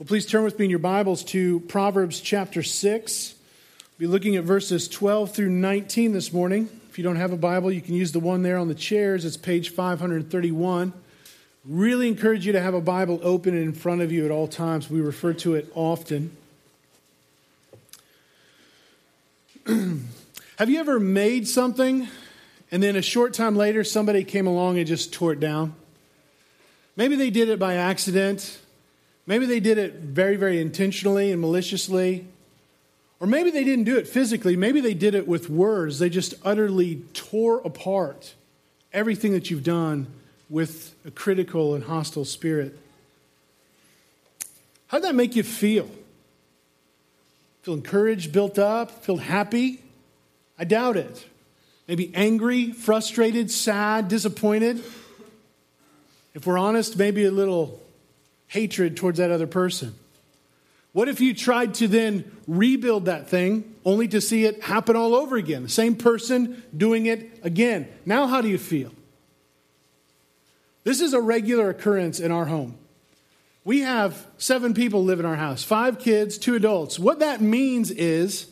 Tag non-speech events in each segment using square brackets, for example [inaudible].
Well, please turn with me in your Bibles to Proverbs chapter 6. We'll be looking at verses 12 through 19 this morning. If you don't have a Bible, you can use the one there on the chairs. It's page 531. Really encourage you to have a Bible open and in front of you at all times. We refer to it often. [clears throat] have you ever made something and then a short time later somebody came along and just tore it down? Maybe they did it by accident. Maybe they did it very, very intentionally and maliciously. Or maybe they didn't do it physically. Maybe they did it with words. They just utterly tore apart everything that you've done with a critical and hostile spirit. How'd that make you feel? Feel encouraged, built up, feel happy? I doubt it. Maybe angry, frustrated, sad, disappointed. If we're honest, maybe a little hatred towards that other person? What if you tried to then rebuild that thing only to see it happen all over again? The same person doing it again. Now, how do you feel? This is a regular occurrence in our home. We have seven people live in our house five kids, two adults. What that means is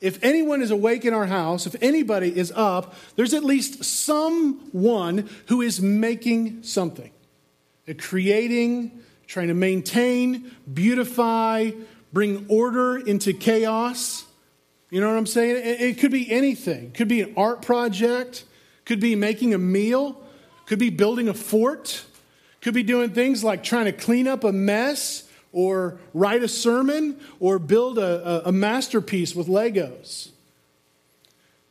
if anyone is awake in our house, if anybody is up, there's at least someone who is making something, They're creating, trying to maintain, beautify, bring order into chaos. You know what I'm saying? It, could be anything. It could be an art project, could be making a meal, could be building a fort, could be doing things like trying to clean up a mess or write a sermon or build a, a, a masterpiece with Legos.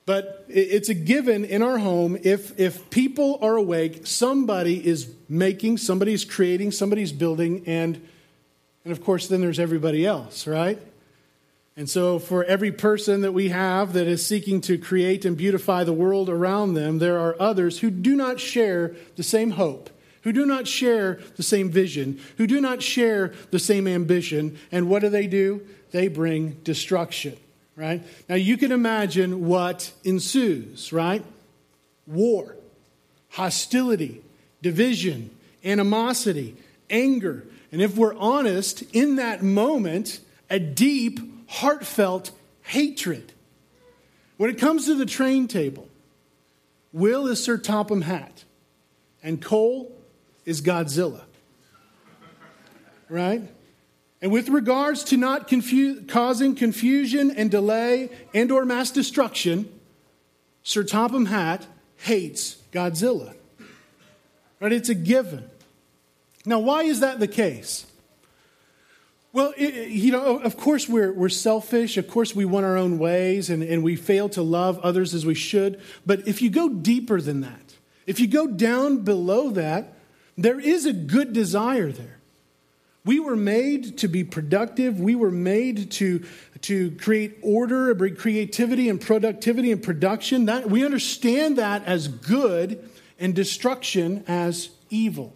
But it's a given in our home. If, if people are awake, somebody is making, somebody's creating, somebody's building, and, and of course, then there's everybody else, right? And so, for every person that we have that is seeking to create and beautify the world around them, there are others who do not share the same hope, who do not share the same vision, who do not share the same ambition. And what do they do? They bring destruction right? Now you can imagine what ensues, right? War, hostility, division, animosity, anger. And if we're honest, in that moment, a deep, heartfelt hatred. When it comes to the train table, Will is Sir Topham Hatt, and Cole is Godzilla. Right? And with regards to not causing confusion and delay and or mass destruction, Sir Topham Hatt hates Godzilla. Right? It's a given. Now, why is that the case? Well, it, you know, of course we're, we're selfish. Of course we want our own ways and, and we fail to love others as we should. But if you go deeper than that, if you go down below that, there is a good desire there. We were made to be productive. We were made to, to create order, creativity and productivity and production. That, we understand that as good and destruction as evil.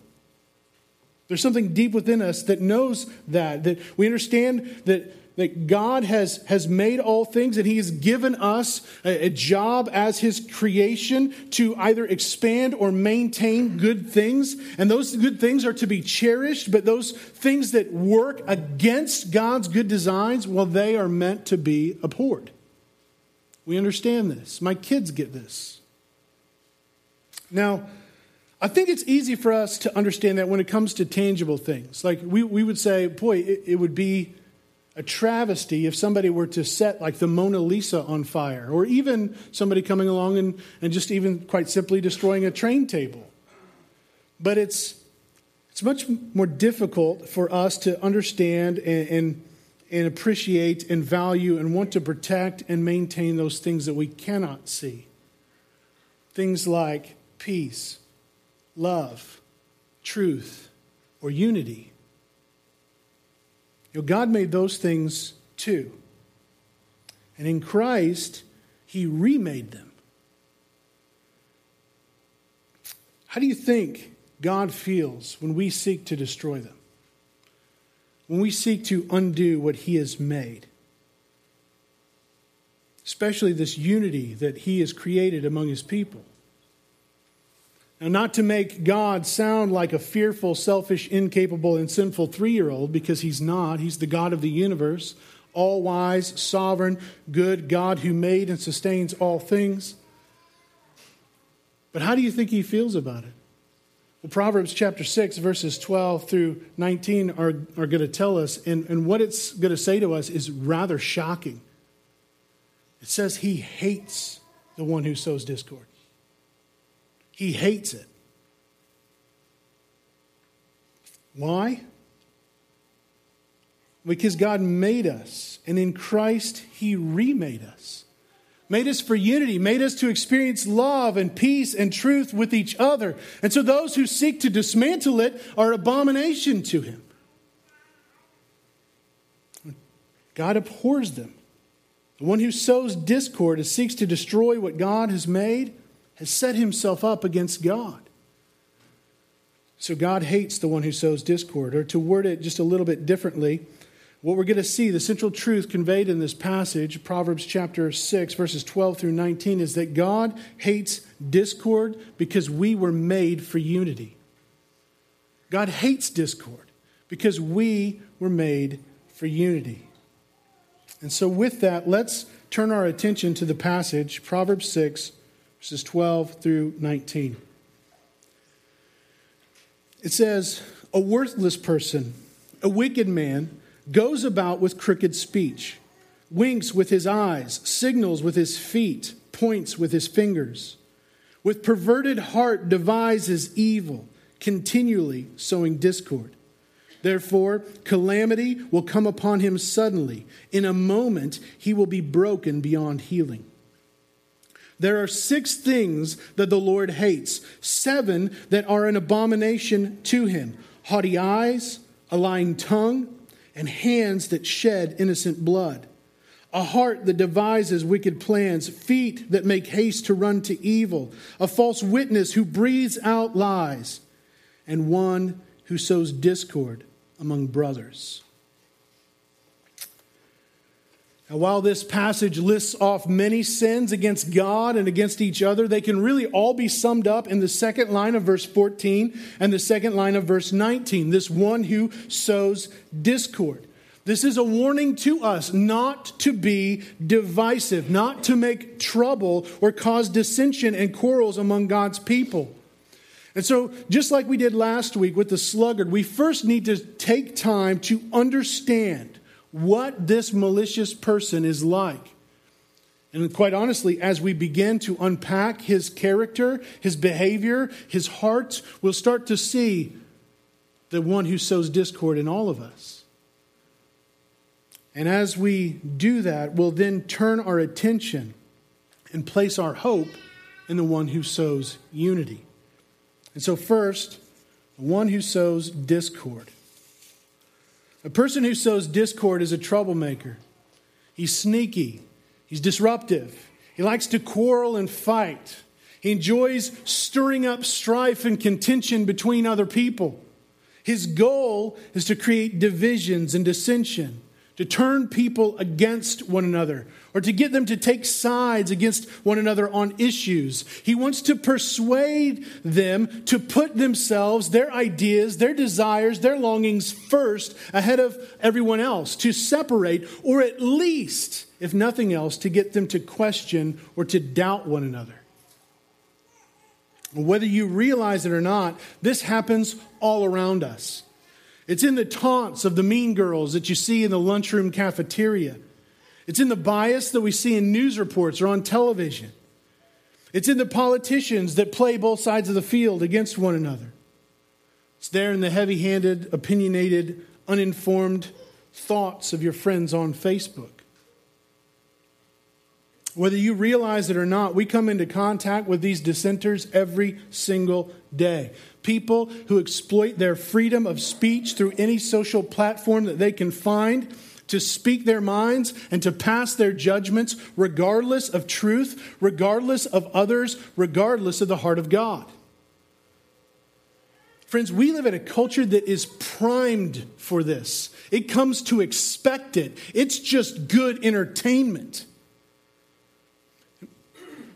There's something deep within us that knows that, that we understand that that God has, has made all things, and He has given us a, a, job as His creation to either expand or maintain good things. And those good things are to be cherished, but those things that work against God's good designs, well, they are meant to be abhorred. We understand this. My kids get this. Now, I think it's easy for us to understand that when it comes to tangible things. Like we, we would say, boy, it, it would be a travesty if somebody were to set like the Mona Lisa on fire, or even somebody coming along and, and just even quite simply destroying a train table. But it's, it's much more difficult for us to understand and, and, and appreciate and value and want to protect and maintain those things that we cannot see. Things like peace, love, truth, or unity. You know, God made those things too. And in Christ, He remade them. How do you think God feels when we seek to destroy them? When we seek to undo what He has made? Especially this unity that He has created among His people. Now, not to make God sound like a fearful, selfish, incapable, and sinful three year old, because he's not. He's the God of the universe, all wise, sovereign, good God who made and sustains all things. But how do you think he feels about it? Well, Proverbs chapter 6, verses 12 through 19 are, are going to tell us, and, and what it's going to say to us is rather shocking. It says he hates the one who sows discord, he hates it. Why? Because God made us, and in Christ, he remade us made us for unity, made us to experience love and peace and truth with each other. And so those who seek to dismantle it are abomination to him. God abhors them. The one who sows discord and seeks to destroy what God has made has set himself up against God. So God hates the one who sows discord. Or to word it just a little bit differently, what we're going to see, the central truth conveyed in this passage, Proverbs chapter 6, verses 12 through 19, is that God hates discord because we were made for unity. God hates discord because we were made for unity. And so, with that, let's turn our attention to the passage, Proverbs 6, verses 12 through 19. It says, A worthless person, a wicked man, goes about with crooked speech, winks with his eyes, signals with his feet, points with his fingers. With perverted heart devises evil, continually sowing discord. Therefore, calamity will come upon him suddenly. In a moment, he will be broken beyond healing. There are six things that the Lord hates, seven that are an abomination to him. Haughty eyes, a lying tongue and hands that shed innocent blood, a heart that devises wicked plans, feet that make haste to run to evil, a false witness who breathes out lies, and one who sows discord among brothers. Now, while this passage lists off many sins against God and against each other, they can really all be summed up in the second line of verse 14 and the second line of verse 19. This one who sows discord. This is a warning to us not to be divisive, not to make trouble or cause dissension and quarrels among God's people. And so, just like we did last week with the sluggard, we first need to take time to understand what this malicious person is like. And quite honestly, as we begin to unpack his character, his behavior, his heart, we'll start to see the one who sows discord in all of us. And as we do that, we'll then turn our attention and place our hope in the one who sows unity. And so, first, the one who sows discord. A person who sows discord is a troublemaker. He's sneaky, he's disruptive, he likes to quarrel and fight. He enjoys stirring up strife and contention between other people. His goal is to create divisions and dissension to turn people against one another or to get them to take sides against one another on issues. He wants to persuade them to put themselves, their ideas, their desires, their longings first ahead of everyone else, to separate, or at least, if nothing else, to get them to question or to doubt one another. Whether you realize it or not, this happens all around us. It's in the taunts of the mean girls that you see in the lunchroom cafeteria. It's in the bias that we see in news reports or on television. It's in the politicians that play both sides of the field against one another. It's there in the heavy handed, opinionated, uninformed thoughts of your friends on Facebook. Whether you realize it or not, we come into contact with these dissenters every single day. People who exploit their freedom of speech through any social platform that they can find to speak their minds and to pass their judgments, regardless of truth, regardless of others, regardless of the heart of God. Friends, we live in a culture that is primed for this. It comes to expect it. It's just good entertainment.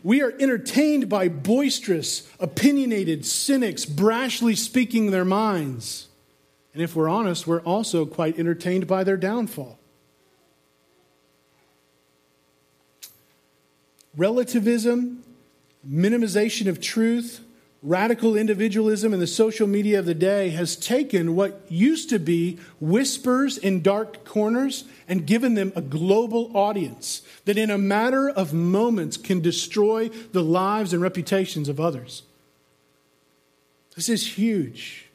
we are entertained by boisterous, opinionated cynics brashly speaking their minds. And if we're honest, we're also quite entertained by their downfall. Relativism, minimization of truth, radical individualism in the social media of the day has taken what used to be whispers in dark corners and given them a global audience that in a matter of moments can destroy the lives and reputations of others. This is huge.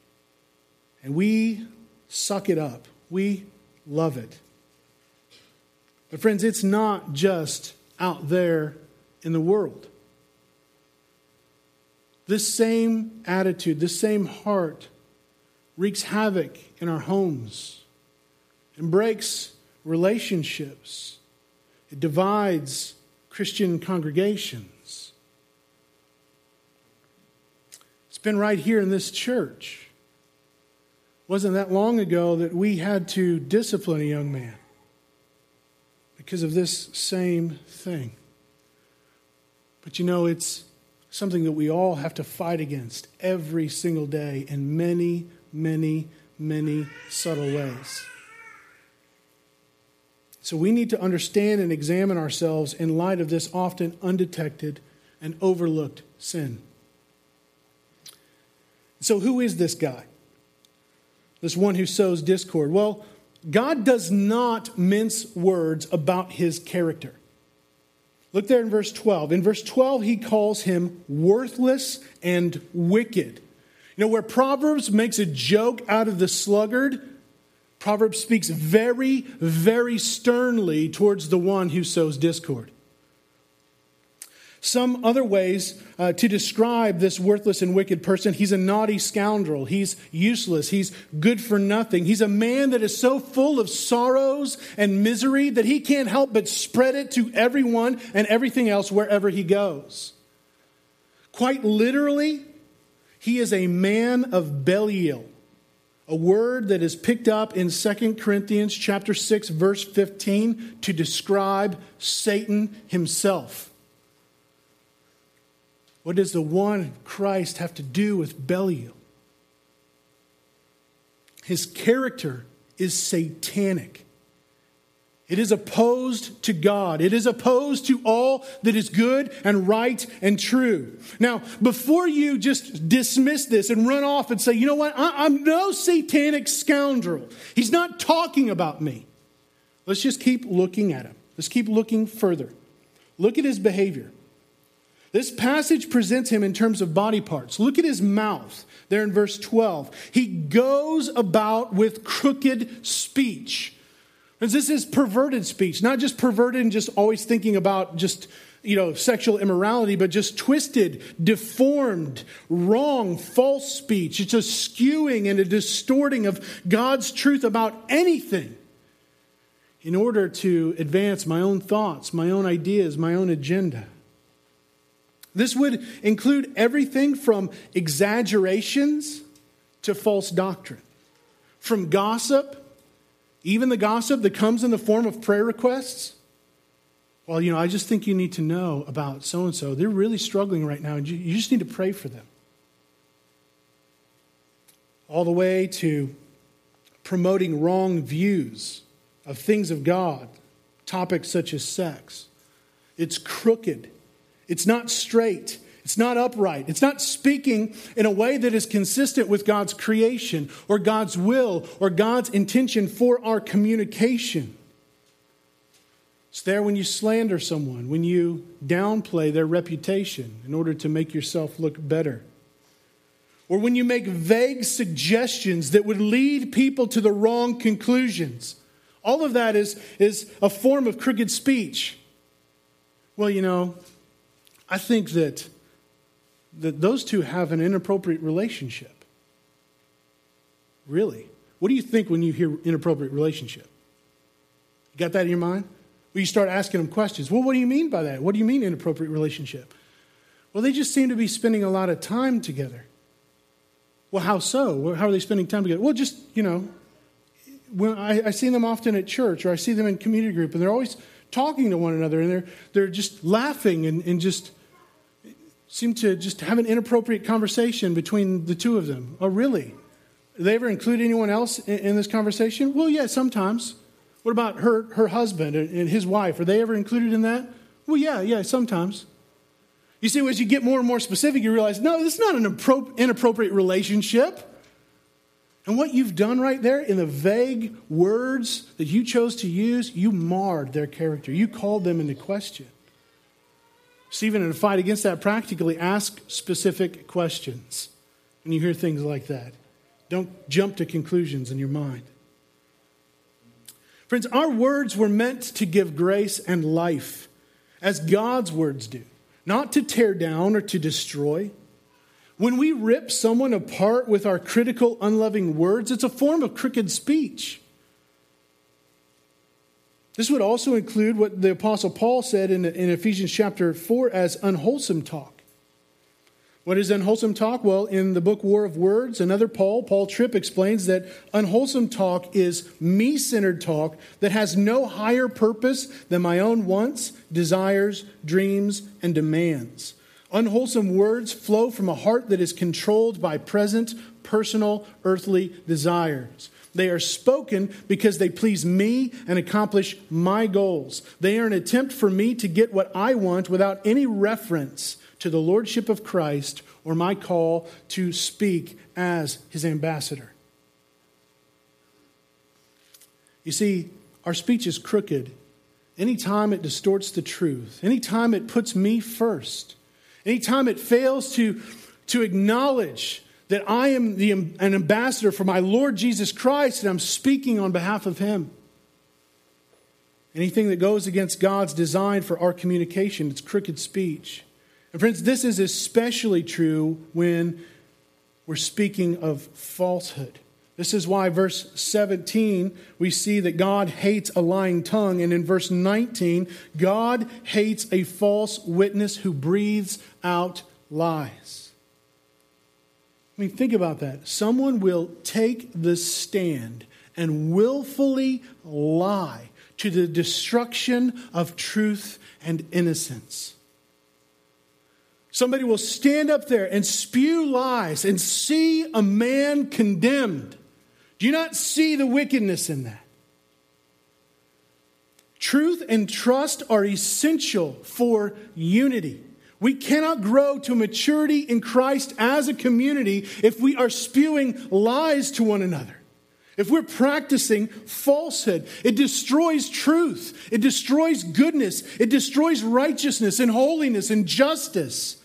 And we suck it up. We love it. But, friends, it's not just out there in the world. This same attitude, this same heart wreaks havoc in our homes and breaks relationships. It divides Christian congregations. It's been right here in this church. It wasn't that long ago that we had to discipline a young man because of this same thing. But you know, it's something that we all have to fight against every single day in many, many, many subtle ways. So we need to understand and examine ourselves in light of this often undetected and overlooked sin. So, who is this guy? This one who sows discord? Well, God does not mince words about his character. Look there in verse 12. In verse 12, he calls him worthless and wicked. You know, where Proverbs makes a joke out of the sluggard, Proverbs speaks very, very sternly towards the one who sows discord. Some other ways uh, to describe this worthless and wicked person he's a naughty scoundrel. He's useless. He's good for nothing. He's a man that is so full of sorrows and misery that he can't help but spread it to everyone and everything else wherever he goes. Quite literally, he is a man of Belial, a word that is picked up in 2 Corinthians chapter 6 verse 15 to describe Satan himself. What does the one Christ have to do with Belial? His character is satanic. It is opposed to God. It is opposed to all that is good and right and true. Now, before you just dismiss this and run off and say, you know what, I- am no satanic scoundrel. He's not talking about me. Let's just keep looking at him. Let's keep looking further. Look at his behavior. This passage presents him in terms of body parts. Look at his mouth there in verse 12. He goes about with crooked speech. And this is perverted speech, not just perverted and just always thinking about just, you know, sexual immorality, but just twisted, deformed, wrong, false speech. It's a skewing and a distorting of God's truth about anything in order to advance my own thoughts, my own ideas, my own agenda. This would include everything from exaggerations to false doctrine, from gossip, even the gossip that comes in the form of prayer requests. Well, you know, I just think you need to know about so and so. They're really struggling right now, and you just need to pray for them. All the way to promoting wrong views of things of God, topics such as sex. It's crooked it's not straight. It's not upright. It's not speaking in a way that is consistent with God's creation or God's will or God's intention for our communication. It's there when you slander someone, when you downplay their reputation in order to make yourself look better. Or when you make vague suggestions that would lead people to the wrong conclusions. All of that is, is a form of crooked speech. Well, you know, I think that, that those two have an inappropriate relationship. Really? What do you think when you hear inappropriate relationship? You got that in your mind? Well, you start asking them questions. Well, what do you mean by that? What do you mean inappropriate relationship? Well, they just seem to be spending a lot of time together. Well, how so? How are they spending time together? Well, just, you know, when I, I see them often at church or I see them in community group, and they're always talking to one another and they're, they're just laughing and, and just seem to just have an inappropriate conversation between the two of them. Oh, really? They ever include anyone else in, in this conversation? Well, yeah, sometimes. What about her, her husband and his wife? Are they ever included in that? Well, yeah, yeah, sometimes. You see, as you get more and more specific, you realize, no, this is not an inappropriate relationship. And what you've done right there in the vague words that you chose to use, you marred their character. You called them into question. Stephen, in a fight against that, practically ask specific questions when you hear things like that. Don't jump to conclusions in your mind. Friends, our words were meant to give grace and life, as God's words do, not to tear down or to destroy. When we rip someone apart with our critical, unloving words, it's a form of crooked speech. This would also include what the Apostle Paul said in, in Ephesians chapter 4 as unwholesome talk. What is unwholesome talk? Well, in the book War of Words, another Paul, Paul Tripp, explains that unwholesome talk is me centered talk that has no higher purpose than my own wants, desires, dreams, and demands. Unwholesome words flow from a heart that is controlled by present, personal, earthly desires. They are spoken because they please me and accomplish my goals. They are an attempt for me to get what I want without any reference to the Lordship of Christ or my call to speak as his ambassador. You see, our speech is crooked anytime it distorts the truth, anytime it puts me first, anytime it fails to, to acknowledge that I am the, an ambassador for my Lord Jesus Christ and I'm speaking on behalf of Him. Anything that goes against God's design for our communication, it's crooked speech. And friends, this is especially true when we're speaking of falsehood. This is why, verse 17, we see that God hates a lying tongue. And in verse 19, God hates a false witness who breathes out lies. Mean, think about that. Someone will take the stand and willfully lie to the destruction of truth and innocence. Somebody will stand up there and spew lies and see a man condemned. Do you not see the wickedness in that? Truth and trust are essential for unity. We cannot grow to maturity in Christ as a community if we are spewing lies to one another. If we're practicing falsehood, it destroys truth, it destroys goodness, it destroys righteousness and holiness and justice.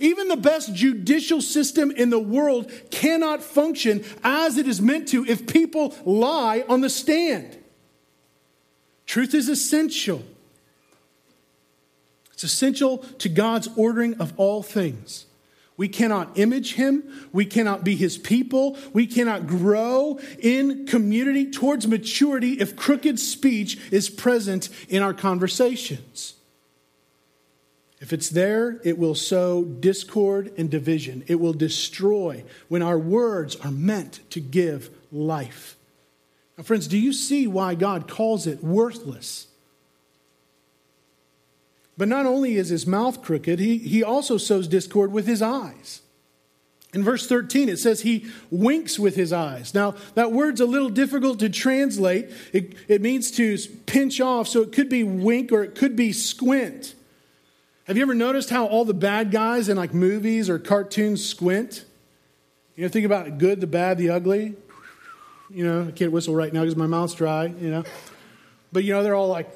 Even the best judicial system in the world cannot function as it is meant to if people lie on the stand. Truth is essential. It's essential to God's ordering of all things. We cannot image him. We cannot be his people. We cannot grow in community towards maturity if crooked speech is present in our conversations. If it's there, it will sow discord and division. It will destroy when our words are meant to give life. Now, friends, do you see why God calls it worthless? But not only is his mouth crooked, he, he also sows discord with his eyes. In verse 13, it says he winks with his eyes. Now, that word's a little difficult to translate. It, it means to pinch off, so it could be wink or it could be squint. Have you ever noticed how all the bad guys in like movies or cartoons squint? You know, think about good, the bad, the ugly. You know, I can't whistle right now because my mouth's dry, you know. But, you know, they're all like,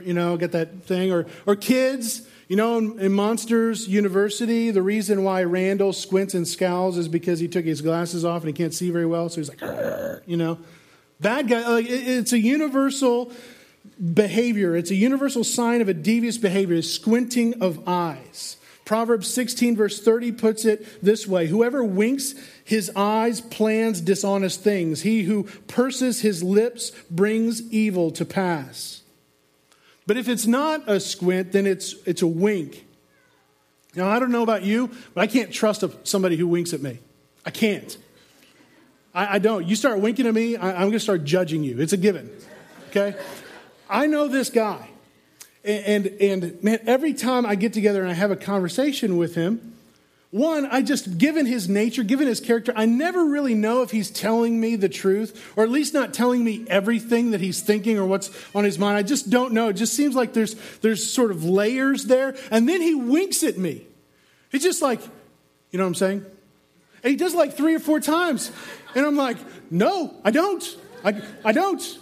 you know, get that thing. Or, or kids, you know, in, in, Monsters University, the reason why Randall squints and scowls is because he took his glasses off and he can't see very well. So he's like, you know. Bad guy, like, it, it's a universal behavior. It's a universal sign of a devious behavior, is squinting of eyes. Proverbs 16, verse 30 puts it this way Whoever winks his eyes plans dishonest things. He who purses his lips brings evil to pass. But if it's not a squint, then it's, it's a wink. Now, I don't know about you, but I can't trust somebody who winks at me. I can't. I, I don't. You start winking at me, I, I'm going to start judging you. It's a given. Okay? I know this guy. And, and man, every time I get together and I have a conversation with him, one, I just, given his nature, given his character, I never really know if he's telling me the truth, or at least not telling me everything that he's thinking or what's on his mind. I just don't know. It just seems like there's, there's sort of layers there. And then he winks at me. He's just like, you know what I'm saying? And he does like three or four times. And I'm like, no, I don't. I, I don't.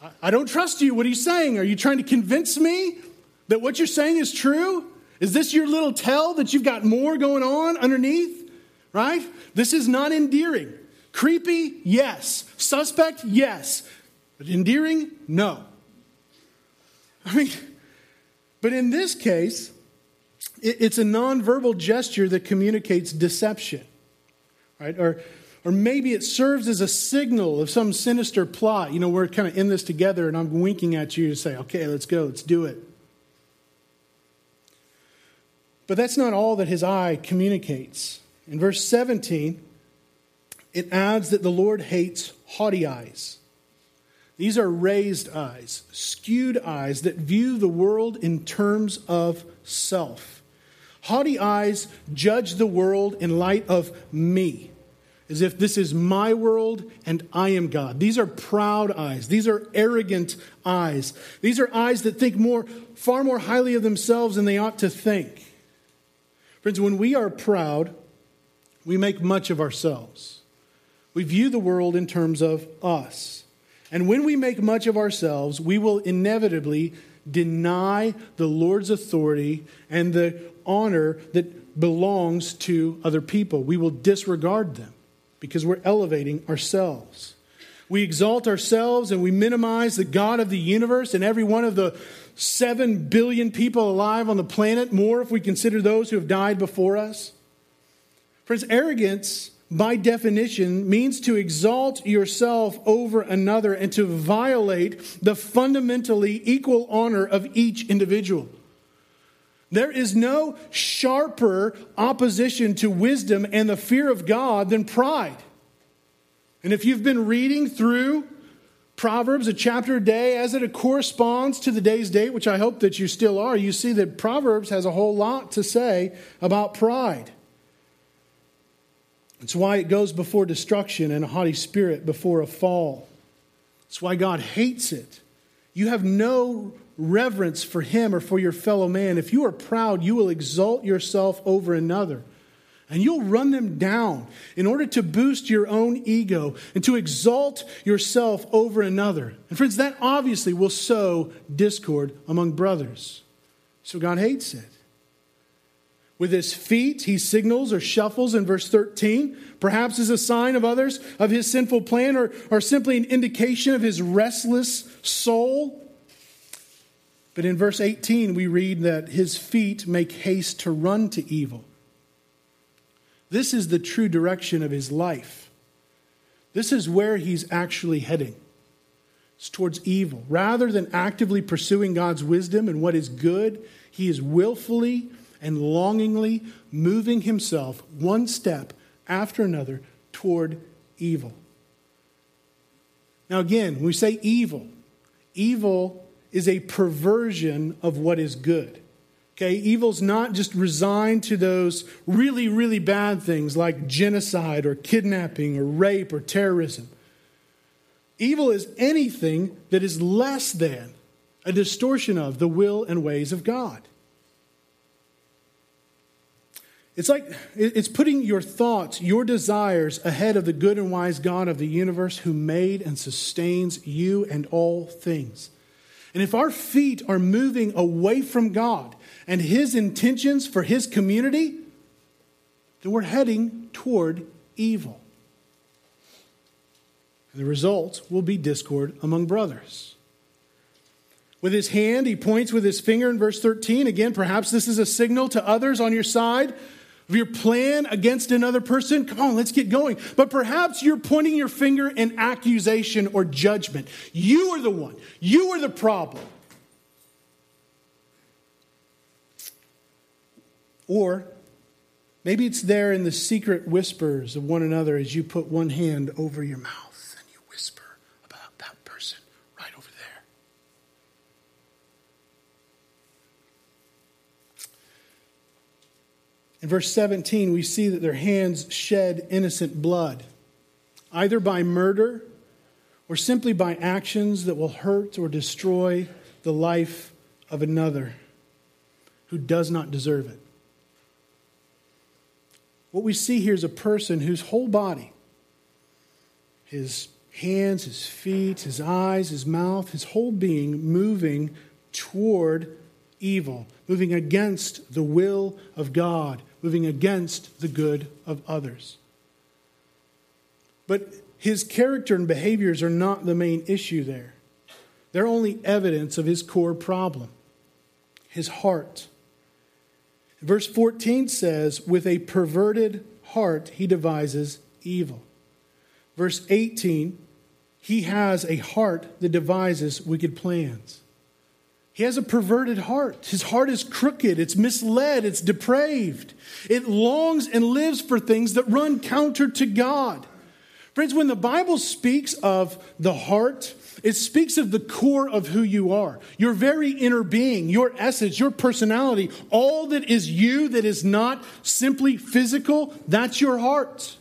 I, I don't trust you. What are you saying? Are you trying to convince me that what you're saying is true? Is this your little tell that you've got more going on underneath? Right? This is not endearing. Creepy, yes. Suspect, yes. But endearing, no. I mean, but in this case, it's a nonverbal gesture that communicates deception, right? Or, or maybe it serves as a signal of some sinister plot. You know, we're kind of in this together, and I'm winking at you to say, okay, let's go, let's do it. But that's not all that his eye communicates. In verse 17, it adds that the Lord hates haughty eyes. These are raised eyes, skewed eyes that view the world in terms of self. Haughty eyes judge the world in light of me, as if this is my world and I am God. These are proud eyes. These are arrogant eyes. These are eyes that think more, far more highly of themselves than they ought to think. Friends, when we are proud, we make much of ourselves. We view the world in terms of us. And when we make much of ourselves, we will inevitably deny the Lord's authority and the honor that belongs to other people. We will disregard them because we're elevating ourselves. We exalt ourselves and we minimize the God of the universe and every one of the 7 billion people alive on the planet, more if we consider those who have died before us. Friends, arrogance, by definition, means to exalt yourself over another and to violate the fundamentally equal honor of each individual. There is no sharper opposition to wisdom and the fear of God than pride. And if you've been reading through Proverbs, a chapter a day, as it corresponds to the day's date, which I hope that you still are, you see that Proverbs has a whole lot to say about pride. It's why it goes before destruction and a haughty spirit before a fall. It's why God hates it. You have no reverence for him or for your fellow man. If you are proud, you will exalt yourself over another and you'll run them down in order to boost your own ego and to exalt yourself over another. And friends, that obviously will sow discord among brothers. So God hates it. With his feet, he signals or shuffles in verse 13, perhaps as a sign of others of his sinful plan or, or simply an indication of his restless soul. But in verse 18, we read that his feet make haste to run to evil. This is the true direction of his life. This is where he's actually heading. It's towards evil. Rather than actively pursuing God's wisdom and what is good, he is willfully and longingly moving himself one step after another toward evil. Now, again, when we say evil, evil is a perversion of what is good. Okay, evil's not just resigned to those really, really bad things like genocide or kidnapping or rape or terrorism. Evil is anything that is less than a distortion of the will and ways of God. It's like it's putting your thoughts, your desires ahead of the good and wise God of the universe who made and sustains you and all things. And if our feet are moving away from God, and his intentions for his community, then we're heading toward evil. And the result will be discord among brothers. With his hand, he points with his finger in verse 13. Again, perhaps this is a signal to others on your side of your plan against another person. Come on, let's get going. But perhaps you're pointing your finger in accusation or judgment. You are the one, you are the problem. Or maybe it's there in the secret whispers of one another as you put one hand over your mouth and you whisper about that person right over there. In verse 17, we see that their hands shed innocent blood, either by murder or simply by actions that will hurt or destroy the life of another who does not deserve it. What we see here is a person whose whole body, his hands, his feet, his eyes, his mouth, his whole being moving toward evil, moving against the will of God, moving against the good of others. But his character and behaviors are not the main issue there. They're only evidence of his core problem his heart. Verse 14 says, With a perverted heart he devises evil. Verse 18, he has a heart that devises wicked plans. He has a perverted heart. His heart is crooked, it's misled, it's depraved. It longs and lives for things that run counter to God. Friends, when the Bible speaks of the heart, it speaks of the core of who you are, your very inner being, your essence, your personality, all that is you that is not simply physical, that's your heart.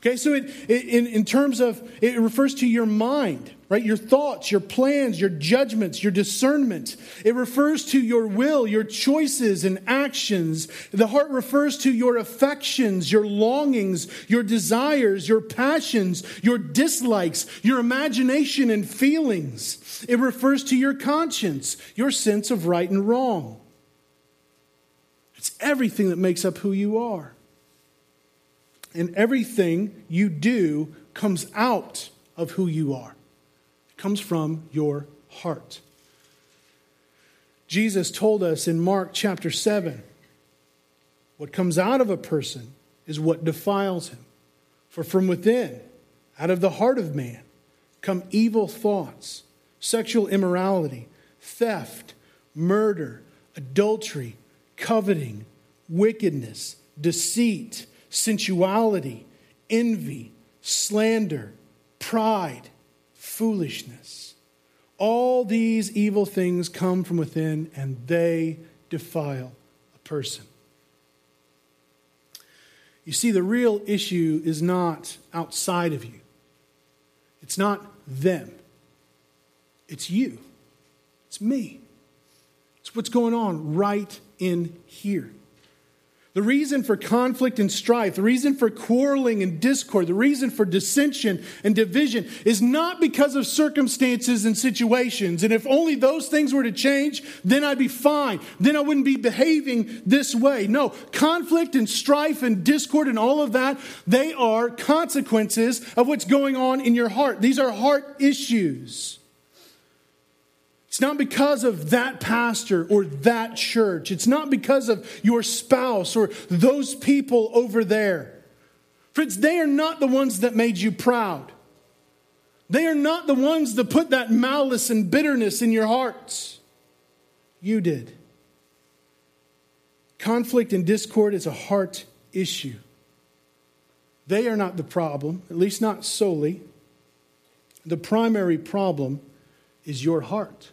Okay, so it, it, in, in terms of, it refers to your mind, right? Your thoughts, your plans, your judgments, your discernment. It refers to your will, your choices and actions. The heart refers to your affections, your longings, your desires, your passions, your dislikes, your imagination and feelings. It refers to your conscience, your sense of right and wrong. It's everything that makes up who you are and everything you do comes out of who you are. It comes from your heart. Jesus told us in Mark chapter 7 what comes out of a person is what defiles him. For from within, out of the heart of man, come evil thoughts, sexual immorality, theft, murder, adultery, coveting, wickedness, deceit sensuality, envy, slander, pride, foolishness. All these evil things come from within and they defile a person. You see, the real issue is not outside of you, it's not them, it's you, it's me. It's what's going on right in here. The reason for conflict and strife, the reason for quarreling and discord, the reason for dissension and division is not because of circumstances and situations. And if only those things were to change, then I'd be fine. Then I wouldn't be behaving this way. No, conflict and strife and discord and all of that, they are consequences of what's going on in your heart. These are heart issues. It's not because of that pastor or that church. It's not because of your spouse or those people over there. Friends, they are not the ones that made you proud. They are not the ones that put that malice and bitterness in your hearts. You did. Conflict and discord is a heart issue. They are not the problem, at least not solely. The primary problem is your heart.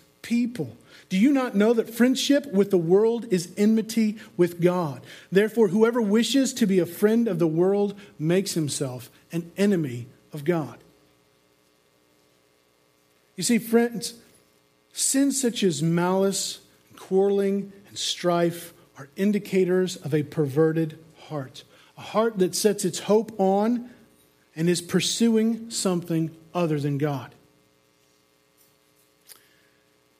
people. Do you not know that friendship with the world is enmity with God? Therefore, whoever wishes to be a friend of the world makes himself an enemy of God. You see, friends, sins such as malice, quarreling, and strife are indicators of a perverted heart, a heart that sets its hope on and is pursuing something other than God.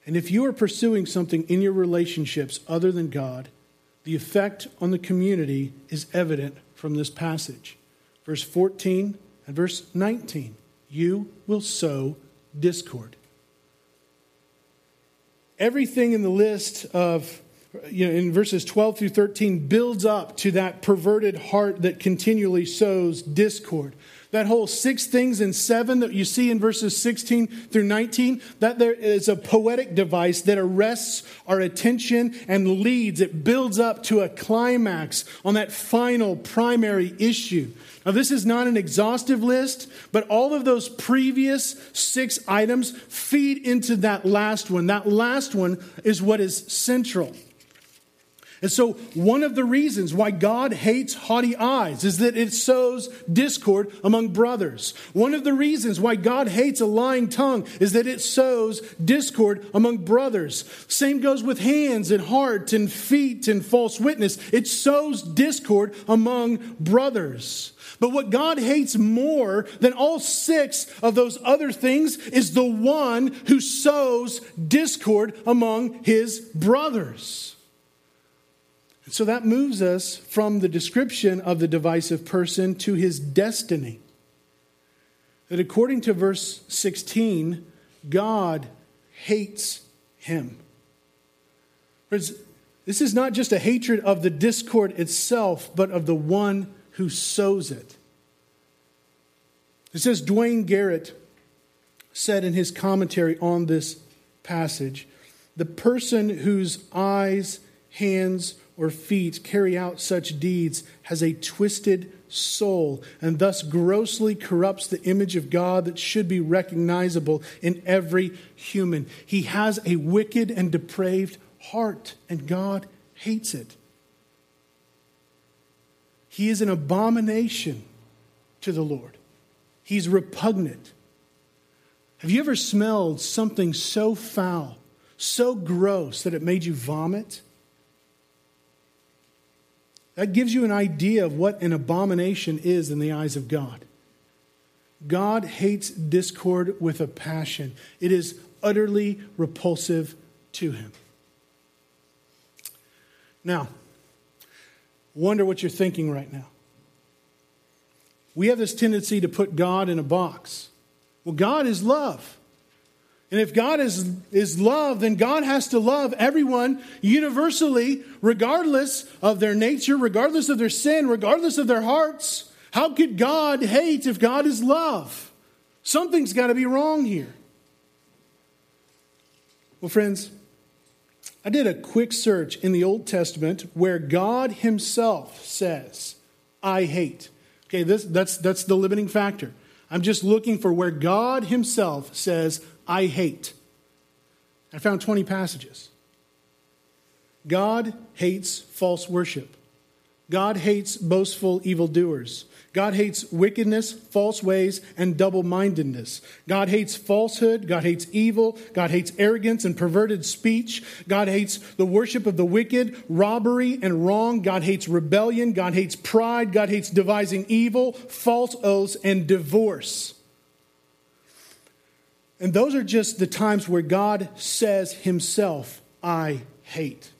And if you are pursuing something in your relationships other than God, the effect on the community is evident from this passage. Verse 14 and verse 19 you will sow discord. Everything in the list of you know, in verses 12 through 13 builds up to that perverted heart that continually sows discord. That whole six things in seven that you see in verses 16 through 19, that there is a poetic device that arrests our attention and leads. It builds up to a climax on that final primary issue. Now, this is not an exhaustive list, but all of those previous six items feed into that last one. That last one is what is central. And so, one of the reasons why God hates haughty eyes is that it sows discord among brothers. One of the reasons why God hates a lying tongue is that it sows discord among brothers. Same goes with hands and heart and feet and false witness. It sows discord among brothers. But what God hates more than all six of those other things is the one who sows discord among his brothers. So that moves us from the description of the divisive person to his destiny. That according to verse 16, God hates him. This is not just a hatred of the discord itself, but of the one who sows it. It says Duane Garrett said in his commentary on this passage the person whose eyes, hands, or feet carry out such deeds has a twisted soul and thus grossly corrupts the image of God that should be recognizable in every human. He has a wicked and depraved heart, and God hates it. He is an abomination to the Lord, He's repugnant. Have you ever smelled something so foul, so gross that it made you vomit? That gives you an idea of what an abomination is in the eyes of God. God hates discord with a passion, it is utterly repulsive to him. Now, wonder what you're thinking right now. We have this tendency to put God in a box. Well, God is love. And if God is, is love, then God has to love everyone universally, regardless of their nature, regardless of their sin, regardless of their hearts. How could God hate if God is love? Something's got to be wrong here. Well, friends, I did a quick search in the Old Testament where God Himself says, I hate. Okay, this, that's, that's the limiting factor. I'm just looking for where God Himself says, I hate. I found 20 passages. God hates false worship. God hates boastful evildoers. God hates wickedness, false ways, and double mindedness. God hates falsehood. God hates evil. God hates arrogance and perverted speech. God hates the worship of the wicked, robbery and wrong. God hates rebellion. God hates pride. God hates devising evil, false oaths, and divorce. And those are just the times where God says Himself, I hate.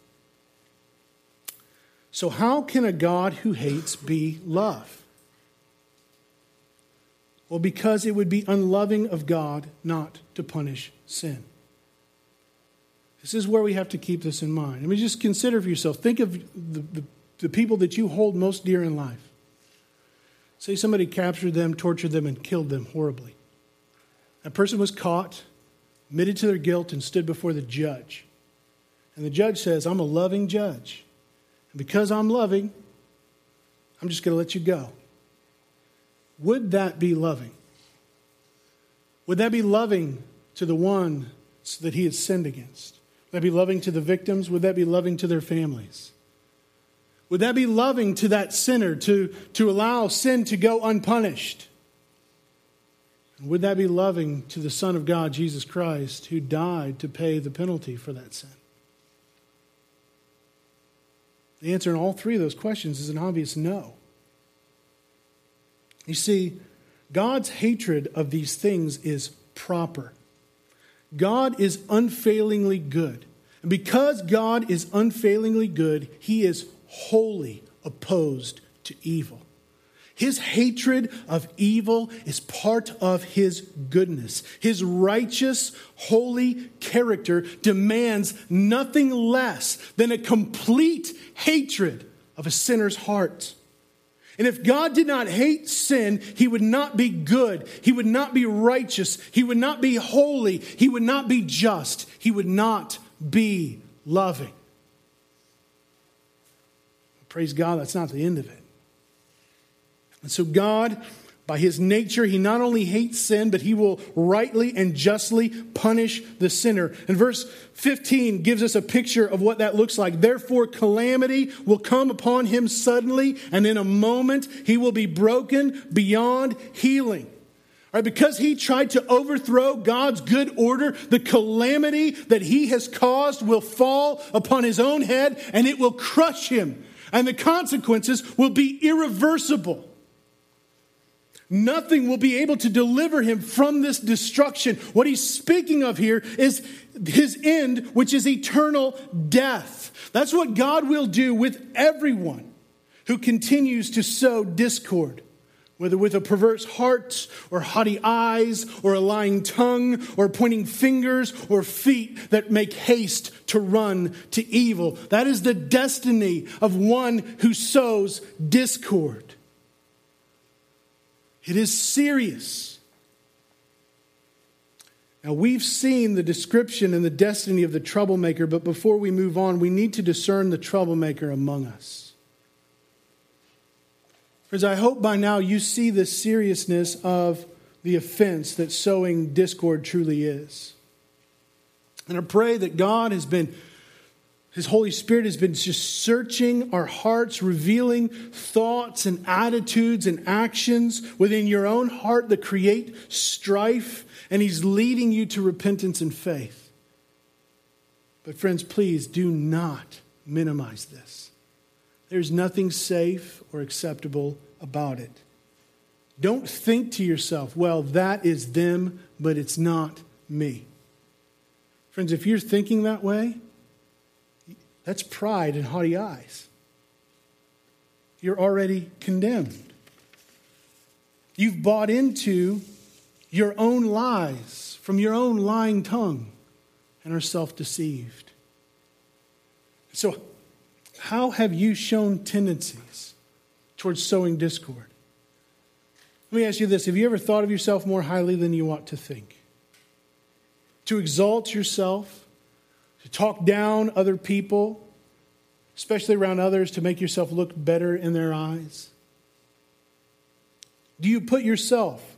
So, how can a God who hates be love? Well, because it would be unloving of God not to punish sin. This is where we have to keep this in mind. I mean, just consider for yourself. Think of the, the, the people that you hold most dear in life. Say somebody captured them, tortured them, and killed them horribly. That person was caught, admitted to their guilt, and stood before the judge. And the judge says, I'm a loving judge. And because I'm loving, I'm just going to let you go. Would that be loving? Would that be loving to the one that he has sinned against? Would that be loving to the victims? Would that be loving to their families? Would that be loving to that sinner to, to allow sin to go unpunished? Would that be loving to the Son of God, Jesus Christ, who died to pay the penalty for that sin? The answer in all three of those questions is an obvious no. You see, God's hatred of these things is proper. God is unfailingly good. And because God is unfailingly good, he is wholly opposed to evil. His hatred of evil is part of his goodness. His righteous, holy character demands nothing less than a complete hatred of a sinner's heart. And if God did not hate sin, he would not be good. He would not be righteous. He would not be holy. He would not be just. He would not be loving. Praise God, that's not the end of it. And so, God, by his nature, he not only hates sin, but he will rightly and justly punish the sinner. And verse 15 gives us a picture of what that looks like. Therefore, calamity will come upon him suddenly, and in a moment he will be broken beyond healing. Right, because he tried to overthrow God's good order, the calamity that he has caused will fall upon his own head and it will crush him. And the consequences will be irreversible. Nothing will be able to deliver him from this destruction. What he's speaking of here is his end, which is eternal death. That's what God will do with everyone who continues to sow discord, whether with a perverse heart or haughty eyes or a lying tongue or pointing fingers or feet that make haste to run to evil. That is the destiny of one who sows discord. It is serious. Now, we've seen the description and the destiny of the troublemaker, but before we move on, we need to discern the troublemaker among us. Friends, I hope by now you see the seriousness of the offense that sowing discord truly is. And I pray that God has been his Holy Spirit has been just searching our hearts, revealing thoughts and attitudes and actions within your own heart that create strife, and He's leading you to repentance and faith. But, friends, please do not minimize this. There's nothing safe or acceptable about it. Don't think to yourself, well, that is them, but it's not me. Friends, if you're thinking that way, that's pride and haughty eyes. You're already condemned. You've bought into your own lies from your own lying tongue and are self deceived. So, how have you shown tendencies towards sowing discord? Let me ask you this Have you ever thought of yourself more highly than you ought to think? To exalt yourself to talk down other people, especially around others, to make yourself look better in their eyes? Do you put yourself,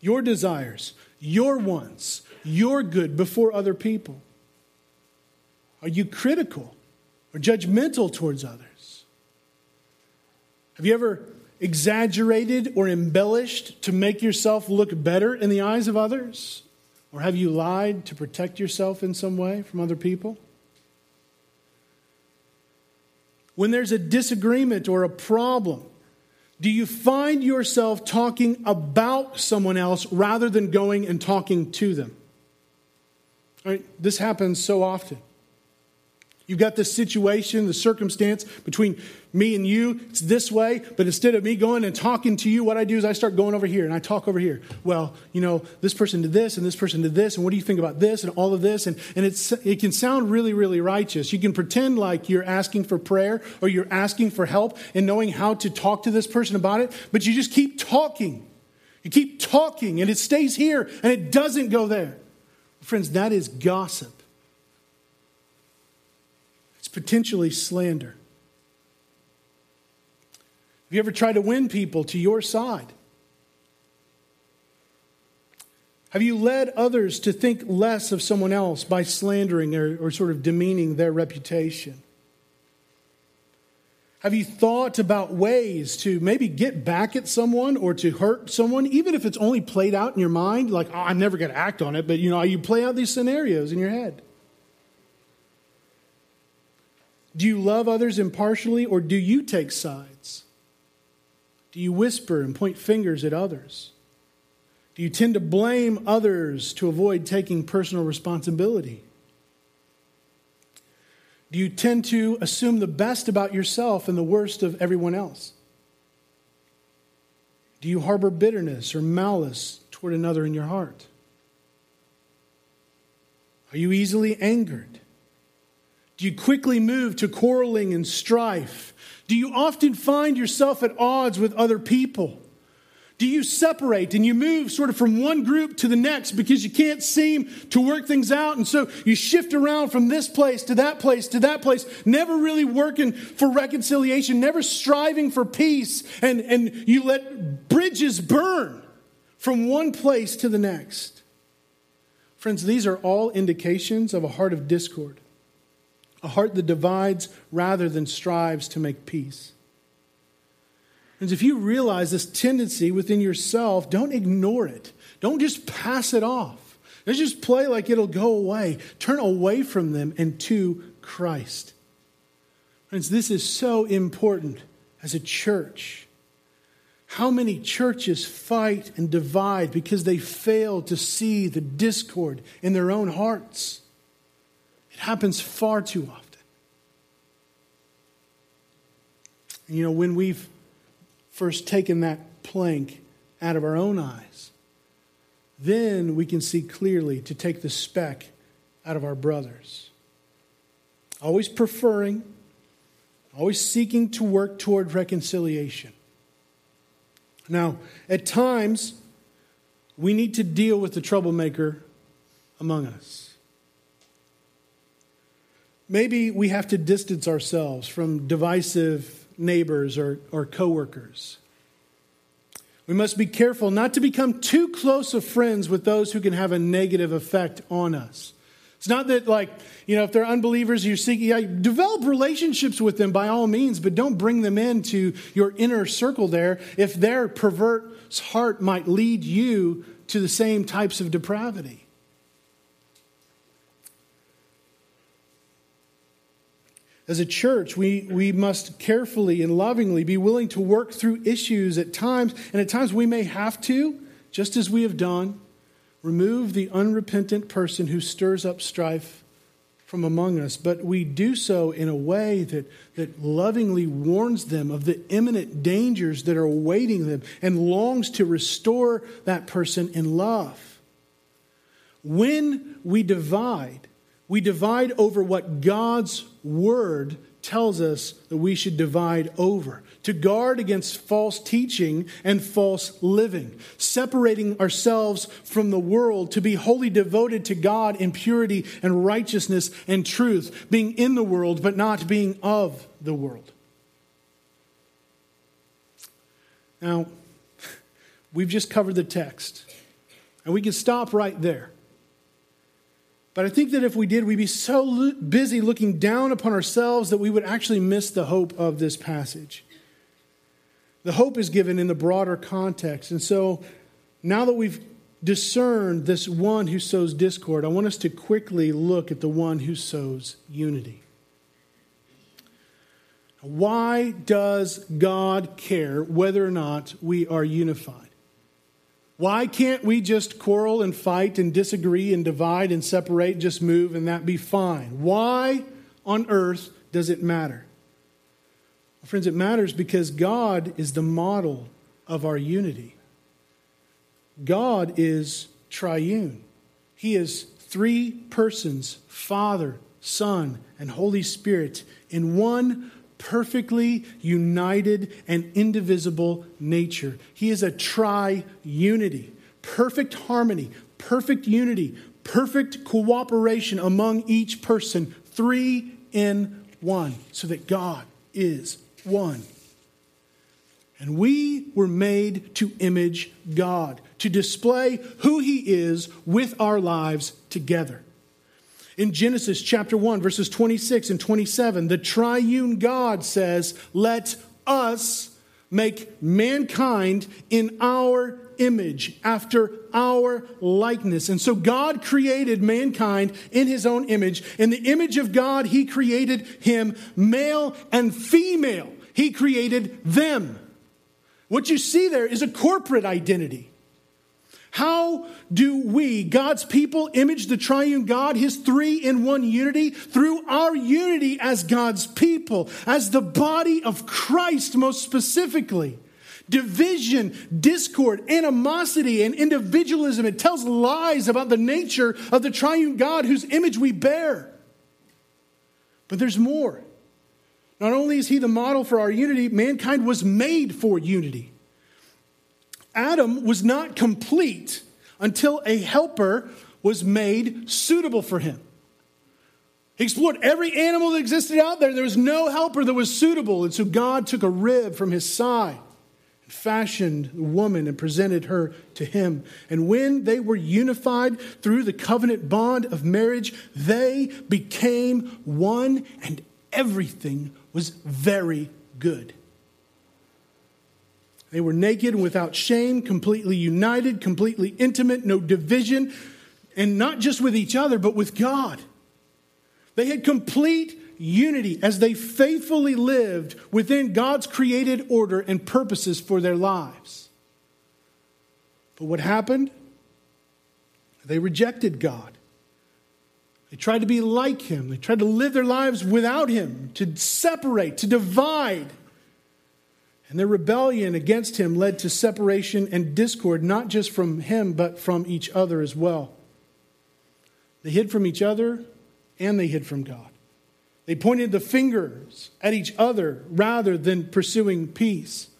your desires, your wants, your good before other people? Are you critical or judgmental towards others? Have you ever exaggerated or embellished to make yourself look better in the eyes of others? Or have you lied to protect yourself in some way from other people? When there's a disagreement or a problem, do you find yourself talking about someone else rather than going and talking to them? Right? This happens so often. You've got this situation, the circumstance between me and you. It's this way, but instead of me going and talking to you, what I do is I start going over here and I talk over here. Well, you know, this person did this and this person did this, and what do you think about this and all of this? And, and it's, it can sound really, really righteous. You can pretend like you're asking for prayer or you're asking for help and knowing how to talk to this person about it, but you just keep talking. You keep talking and it stays here and it doesn't go there. Friends, that is gossip potentially slander. Have you ever tried to win people to your side? Have you led others to think less of someone else by slandering or, or sort of demeaning their reputation? Have you thought about ways to maybe get back at someone or to hurt someone, even if it's only played out in your mind? Like, oh, I'm never going to act on it, but you know, you play out these scenarios in your head. Do you love others impartially or do you take sides? Do you whisper and point fingers at others? Do you tend to blame others to avoid taking personal responsibility? Do you tend to assume the best about yourself and the worst of everyone else? Do you harbor bitterness or malice toward another in your heart? Are you easily angered? Do you quickly move to quarreling and strife? Do you often find yourself at odds with other people? Do you separate and you move sort of from one group to the next because you can't seem to work things out? And so you shift around from this place to that place to that place, never really working for reconciliation, never striving for peace, and, and you let bridges burn from one place to the next. Friends, these are all indications of a heart of discord, a heart that divides rather than strives to make peace. Friends, if you realize this tendency within yourself, don't ignore it. Don't just pass it off. Don't just play like it'll go away. Turn away from them and to Christ. Friends, this is so important as a church. How many churches fight and divide because they fail to see the discord in their own hearts? Happens far too often. And you know, when we've first taken that plank out of our own eyes, then we can see clearly to take the speck out of our brothers. Always preferring, always seeking to work toward reconciliation. Now, at times, we need to deal with the troublemaker among us. Maybe we have to distance ourselves from divisive neighbors or, or coworkers. We must be careful not to become too close of friends with those who can have a negative effect on us. It's not that, like, you know, if they're unbelievers, you're seeking, yeah, develop relationships with them by all means, but don't bring them into your inner circle there if their perverse heart might lead you to the same types of depravity. As a church, we, we must carefully and lovingly be willing to work through issues at times, and at times we may have to, just as we have done, remove the unrepentant person who stirs up strife from among us. But we do so in a way that, that lovingly warns them of the imminent dangers that are awaiting them and longs to restore that person in love. When we divide, we divide over what God's word tells us that we should divide over to guard against false teaching and false living, separating ourselves from the world to be wholly devoted to God in purity and righteousness and truth, being in the world but not being of the world. Now, [laughs] we've just covered the text, and we can stop right there. But I think that if we did, we'd be so busy looking down upon ourselves that we would actually miss the hope of this passage. The hope is given in the broader context. And so now that we've discerned this one who sows discord, I want us to quickly look at the one who sows unity. Why does God care whether or not we are unified? Why can't we just quarrel and fight and disagree and divide and separate, just move and that be fine? Why on earth does it matter? Friends, it matters because God is the model of our unity. God is triune. He is three persons Father, Son, and Holy Spirit in one perfectly united and indivisible nature. He is a tri unity, perfect harmony, perfect unity, perfect cooperation among each person, three in one, so that God is one. And we were made to image God, to display who He is with our lives together. In Genesis chapter 1, verses 26 and 27, the triune God says, Let us make mankind in our image, after our likeness. And so God created mankind in his own image. In the image of God, he created him male and female. He created them. What you see there is a corporate identity. How do we, God's people, image the triune God, his three in one unity? Through our unity as God's people, as the body of Christ, most specifically. division, discord, animosity, and individualism. It tells lies about the nature of the triune God whose image we bear. But there's more. Not only is he the model for our unity, mankind was made for unity. Adam was not complete until a helper was made suitable for him. He explored every animal that existed out there. There was no helper that was suitable. And so God took a rib from his side and fashioned the woman and presented her to him. And when they were unified through the covenant bond of marriage, they became one, and everything was very good. They were naked and without shame, completely united, completely intimate, no division, and not just with each other, but with God. They had complete unity as they faithfully lived within God's created order and purposes for their lives. But what happened? They rejected God. They tried to be like Him. They tried to live their lives without Him, to separate, to divide. And their rebellion against Him led to separation and discord, not just from Him, but from each other as well. They hid from each other and they hid from God. They pointed the fingers at each other rather than pursuing peace.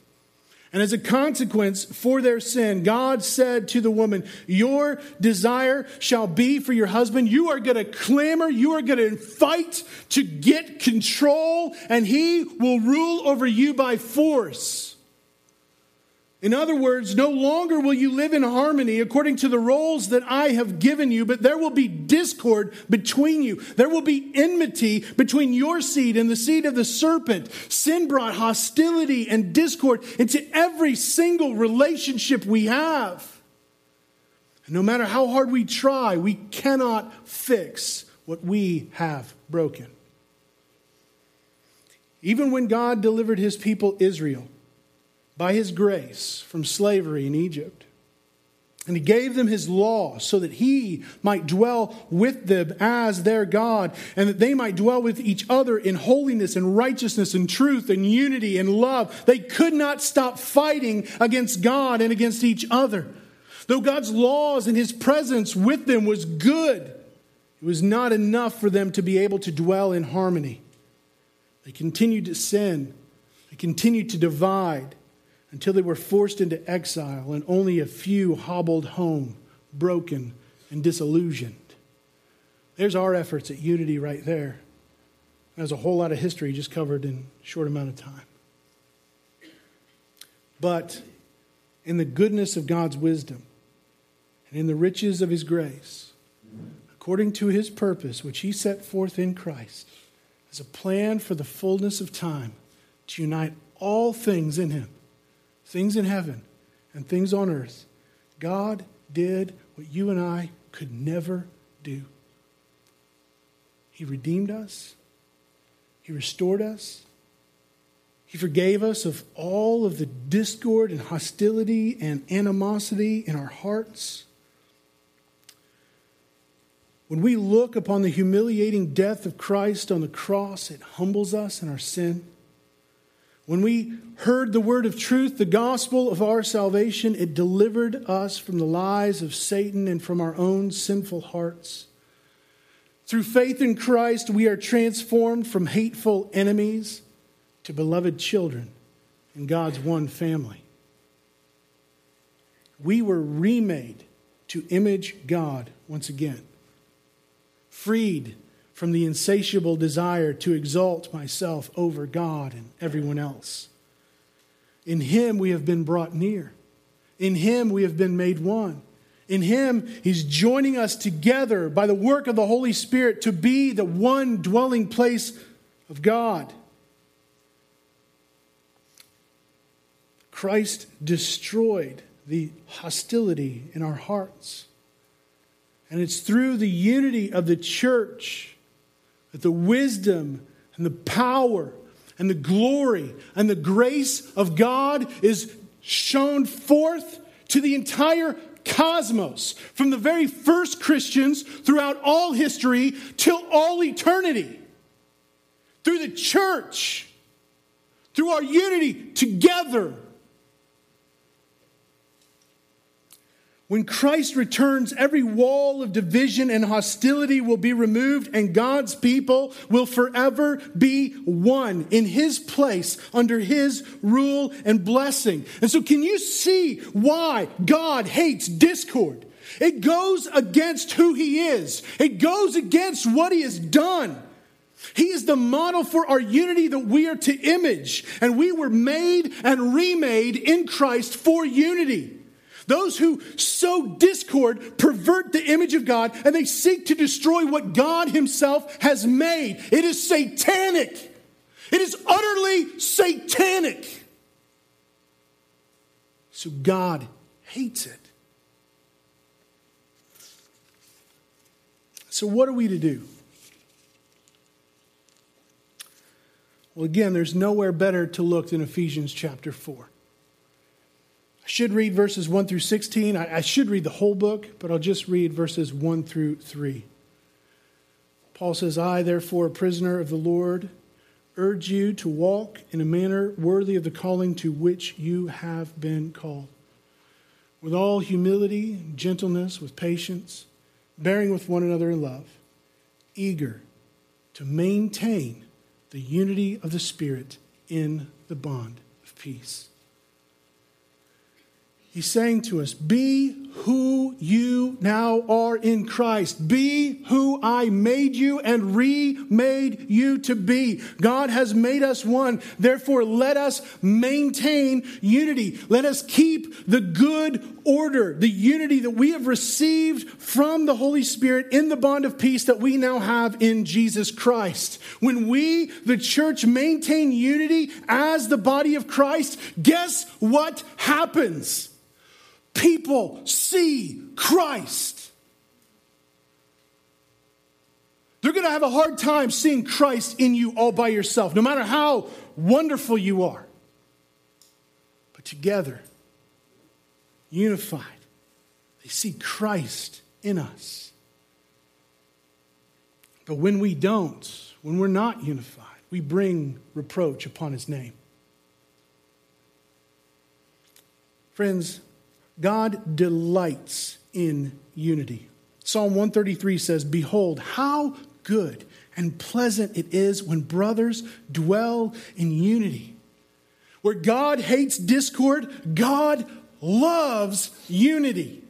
And as a consequence for their sin, God said to the woman, Your desire shall be for your husband. You are going to clamor, you are going to fight to get control, and he will rule over you by force. In other words, no longer will you live in harmony according to the roles that I have given you, but there will be discord between you. There will be enmity between your seed and the seed of the serpent. Sin brought hostility and discord into every single relationship we have. And no matter how hard we try, we cannot fix what we have broken. Even when God delivered his people Israel, by his grace from slavery in Egypt. And he gave them his law so that he might dwell with them as their God, and that they might dwell with each other in holiness and righteousness and truth and unity and love. They could not stop fighting against God and against each other. Though God's laws and his presence with them was good, it was not enough for them to be able to dwell in harmony. They continued to sin, they continued to divide until they were forced into exile and only a few hobbled home, broken and disillusioned. There's our efforts at unity right there. There's a whole lot of history just covered in a short amount of time. But in the goodness of God's wisdom and in the riches of his grace, according to his purpose, which he set forth in Christ, as a plan for the fullness of time to unite all things in him things in heaven and things on earth, God did what you and I could never do. He redeemed us, He restored us, He forgave us of all of the discord and hostility and animosity in our hearts. When we look upon the humiliating death of Christ on the cross, it humbles us in our sin. When we heard the word of truth, the gospel of our salvation, it delivered us from the lies of Satan and from our own sinful hearts. Through faith in Christ, we are transformed from hateful enemies to beloved children in God's one family. We were remade to image God once again, freed from the insatiable desire to exalt myself over God and everyone else. In Him we have been brought near. In Him we have been made one. In Him, He's joining us together by the work of the Holy Spirit to be the one dwelling place of God. Christ destroyed the hostility in our hearts. And it's through the unity of the church that the wisdom and the power and the glory and the grace of God is shown forth to the entire cosmos, from the very first Christians throughout all history till all eternity. Through the church, through our unity together When Christ returns, every wall of division and hostility will be removed, and God's people will forever be one in His place under His rule and blessing. And so, can you see why God hates discord? It goes against who He is, it goes against what He has done. He is the model for our unity that we are to image, and we were made and remade in Christ for unity. Those who sow discord pervert the image of God and they seek to destroy what God Himself has made. It is satanic. It is utterly satanic. So God hates it. So, what are we to do? Well, again, there's nowhere better to look than Ephesians chapter 4. I should read verses 1 through 16. I, I should read the whole book, but I'll just read verses 1 through 3. Paul says, I, therefore, a prisoner of the Lord, urge you to walk in a manner worthy of the calling to which you have been called, with all humility, gentleness, with patience, bearing with one another in love, eager to maintain the unity of the Spirit in the bond of peace. He's saying to us, Be who you now are in Christ. Be who I made you and remade you to be. God has made us one. Therefore, let us maintain unity. Let us keep the good order, the unity that we have received from the Holy Spirit in the bond of peace that we now have in Jesus Christ. When we, the church, maintain unity as the body of Christ, guess what happens? People see Christ. They're going to have a hard time seeing Christ in you all by yourself, no matter how wonderful you are. But together, unified, they see Christ in us. But when we don't, when we're not unified, we bring reproach upon his name. Friends, God delights in unity. Psalm 133 says, Behold, how good and pleasant it is when brothers dwell in unity. Where God hates discord, God loves unity.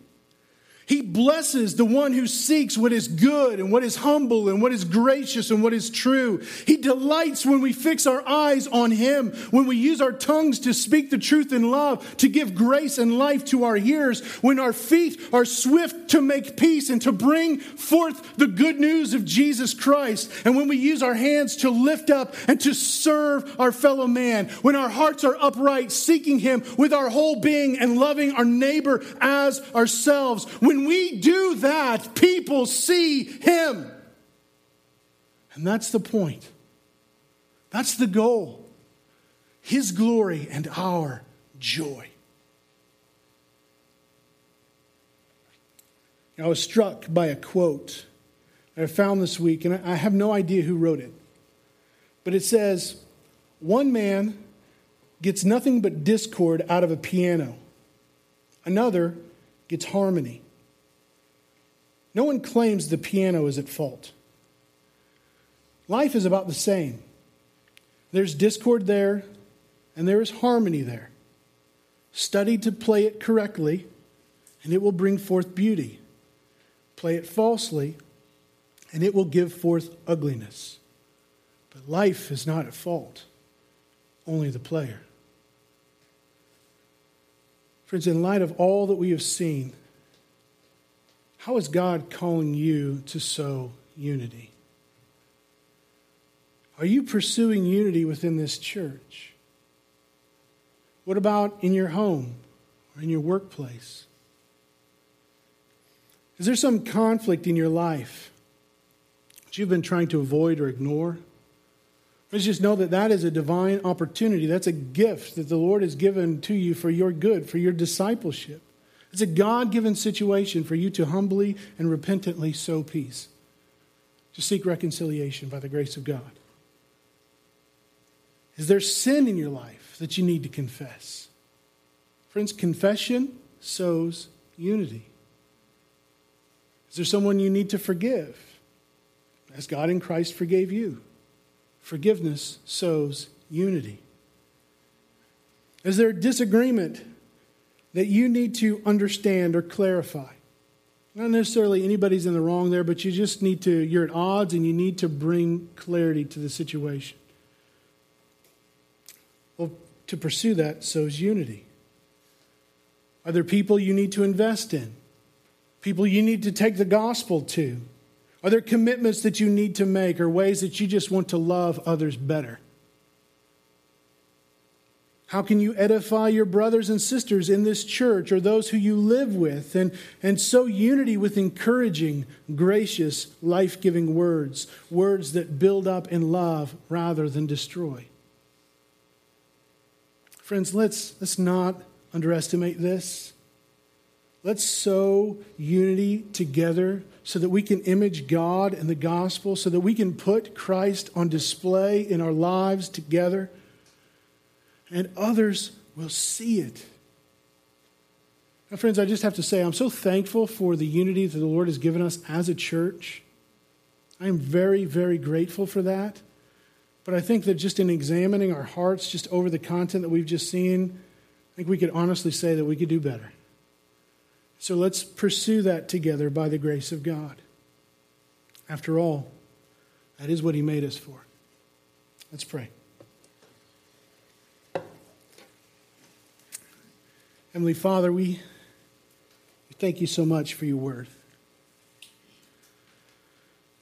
He blesses the one who seeks what is good and what is humble and what is gracious and what is true. He delights when we fix our eyes on Him, when we use our tongues to speak the truth in love, to give grace and life to our hearers, when our feet are swift to make peace and to bring forth the good news of Jesus Christ, and when we use our hands to lift up and to serve our fellow man, when our hearts are upright, seeking Him with our whole being and loving our neighbor as ourselves, when we do that, people see him. And that's the point. That's the goal. His glory and our joy. I was struck by a quote I found this week, and I have no idea who wrote it. But it says, One man gets nothing but discord out of a piano, another gets harmony. No one claims the piano is at fault. Life is about the same. There's discord there, and there is harmony there. Study to play it correctly, and it will bring forth beauty. Play it falsely, and it will give forth ugliness. But life is not at fault, only the player. Friends, in light of all that we have seen, how is God calling you to sow unity? Are you pursuing unity within this church? What about in your home or in your workplace? Is there some conflict in your life that you've been trying to avoid or ignore? Let's just know that that is a divine opportunity. That's a gift that the Lord has given to you for your good, for your discipleship. It's a God given situation for you to humbly and repentantly sow peace, to seek reconciliation by the grace of God. Is there sin in your life that you need to confess? Friends, confession sows unity. Is there someone you need to forgive? As God in Christ forgave you. Forgiveness sows unity. Is there disagreement that you need to understand or clarify? Not necessarily anybody's in the wrong there, but you just need to, you're at odds and you need to bring clarity to the situation. Well, to pursue that sows unity. Are there people you need to invest in? People you need to take the gospel to? Are there commitments that you need to make or ways that you just want to love others better? How can you edify your brothers and sisters in this church or those who you live with and, and sow unity with encouraging, gracious, life giving words, words that build up in love rather than destroy? Friends, let's, let's not underestimate this. Let's sow unity together so that we can image God and the gospel, so that we can put Christ on display in our lives together, and others will see it. Now, friends, I just have to say, I'm so thankful for the unity that the Lord has given us as a church. I am very, very grateful for that. But I think that just in examining our hearts, just over the content that we've just seen, I think we could honestly say that we could do better. So let's pursue that together by the grace of God. After all, that is what He made us for. Let's pray. Heavenly Father, we thank you so much for your word.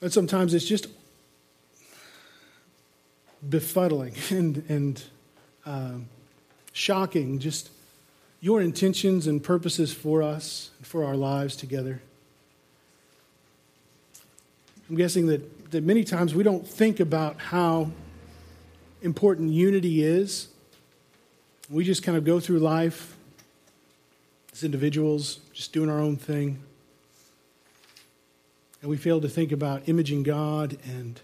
But sometimes it's just befuddling [laughs] and, and um, shocking, just your intentions and purposes for us and for our lives together. I'm guessing that, that many times we don't think about how important unity is. We just kind of go through life as individuals, just doing our own thing. And we fail to think about imaging God and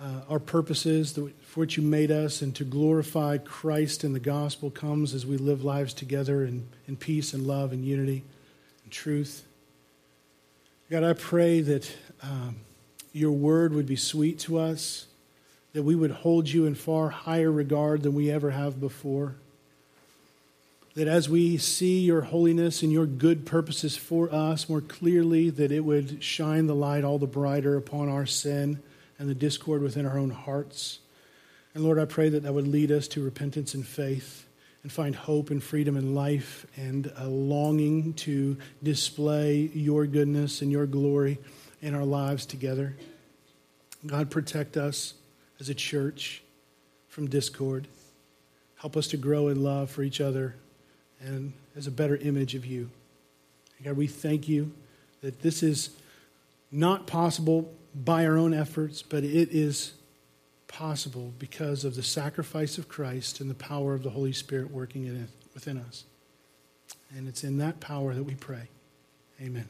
uh, our purposes for which you made us and to glorify Christ and the gospel comes as we live lives together in, in peace and love and unity and truth. God, I pray that um, your word would be sweet to us, that we would hold you in far higher regard than we ever have before. That as we see your holiness and your good purposes for us more clearly, that it would shine the light all the brighter upon our sin and the discord within our own hearts. And Lord, I pray that that would lead us to repentance and faith and find hope and freedom and life and a longing to display your goodness and your glory in our lives together. God, protect us as a church from discord. Help us to grow in love for each other and as a better image of you. God, we thank you that this is not possible by our own efforts, but it is possible because of the sacrifice of Christ and the power of the Holy Spirit working in it, within us. And it's in that power that we pray. Amen.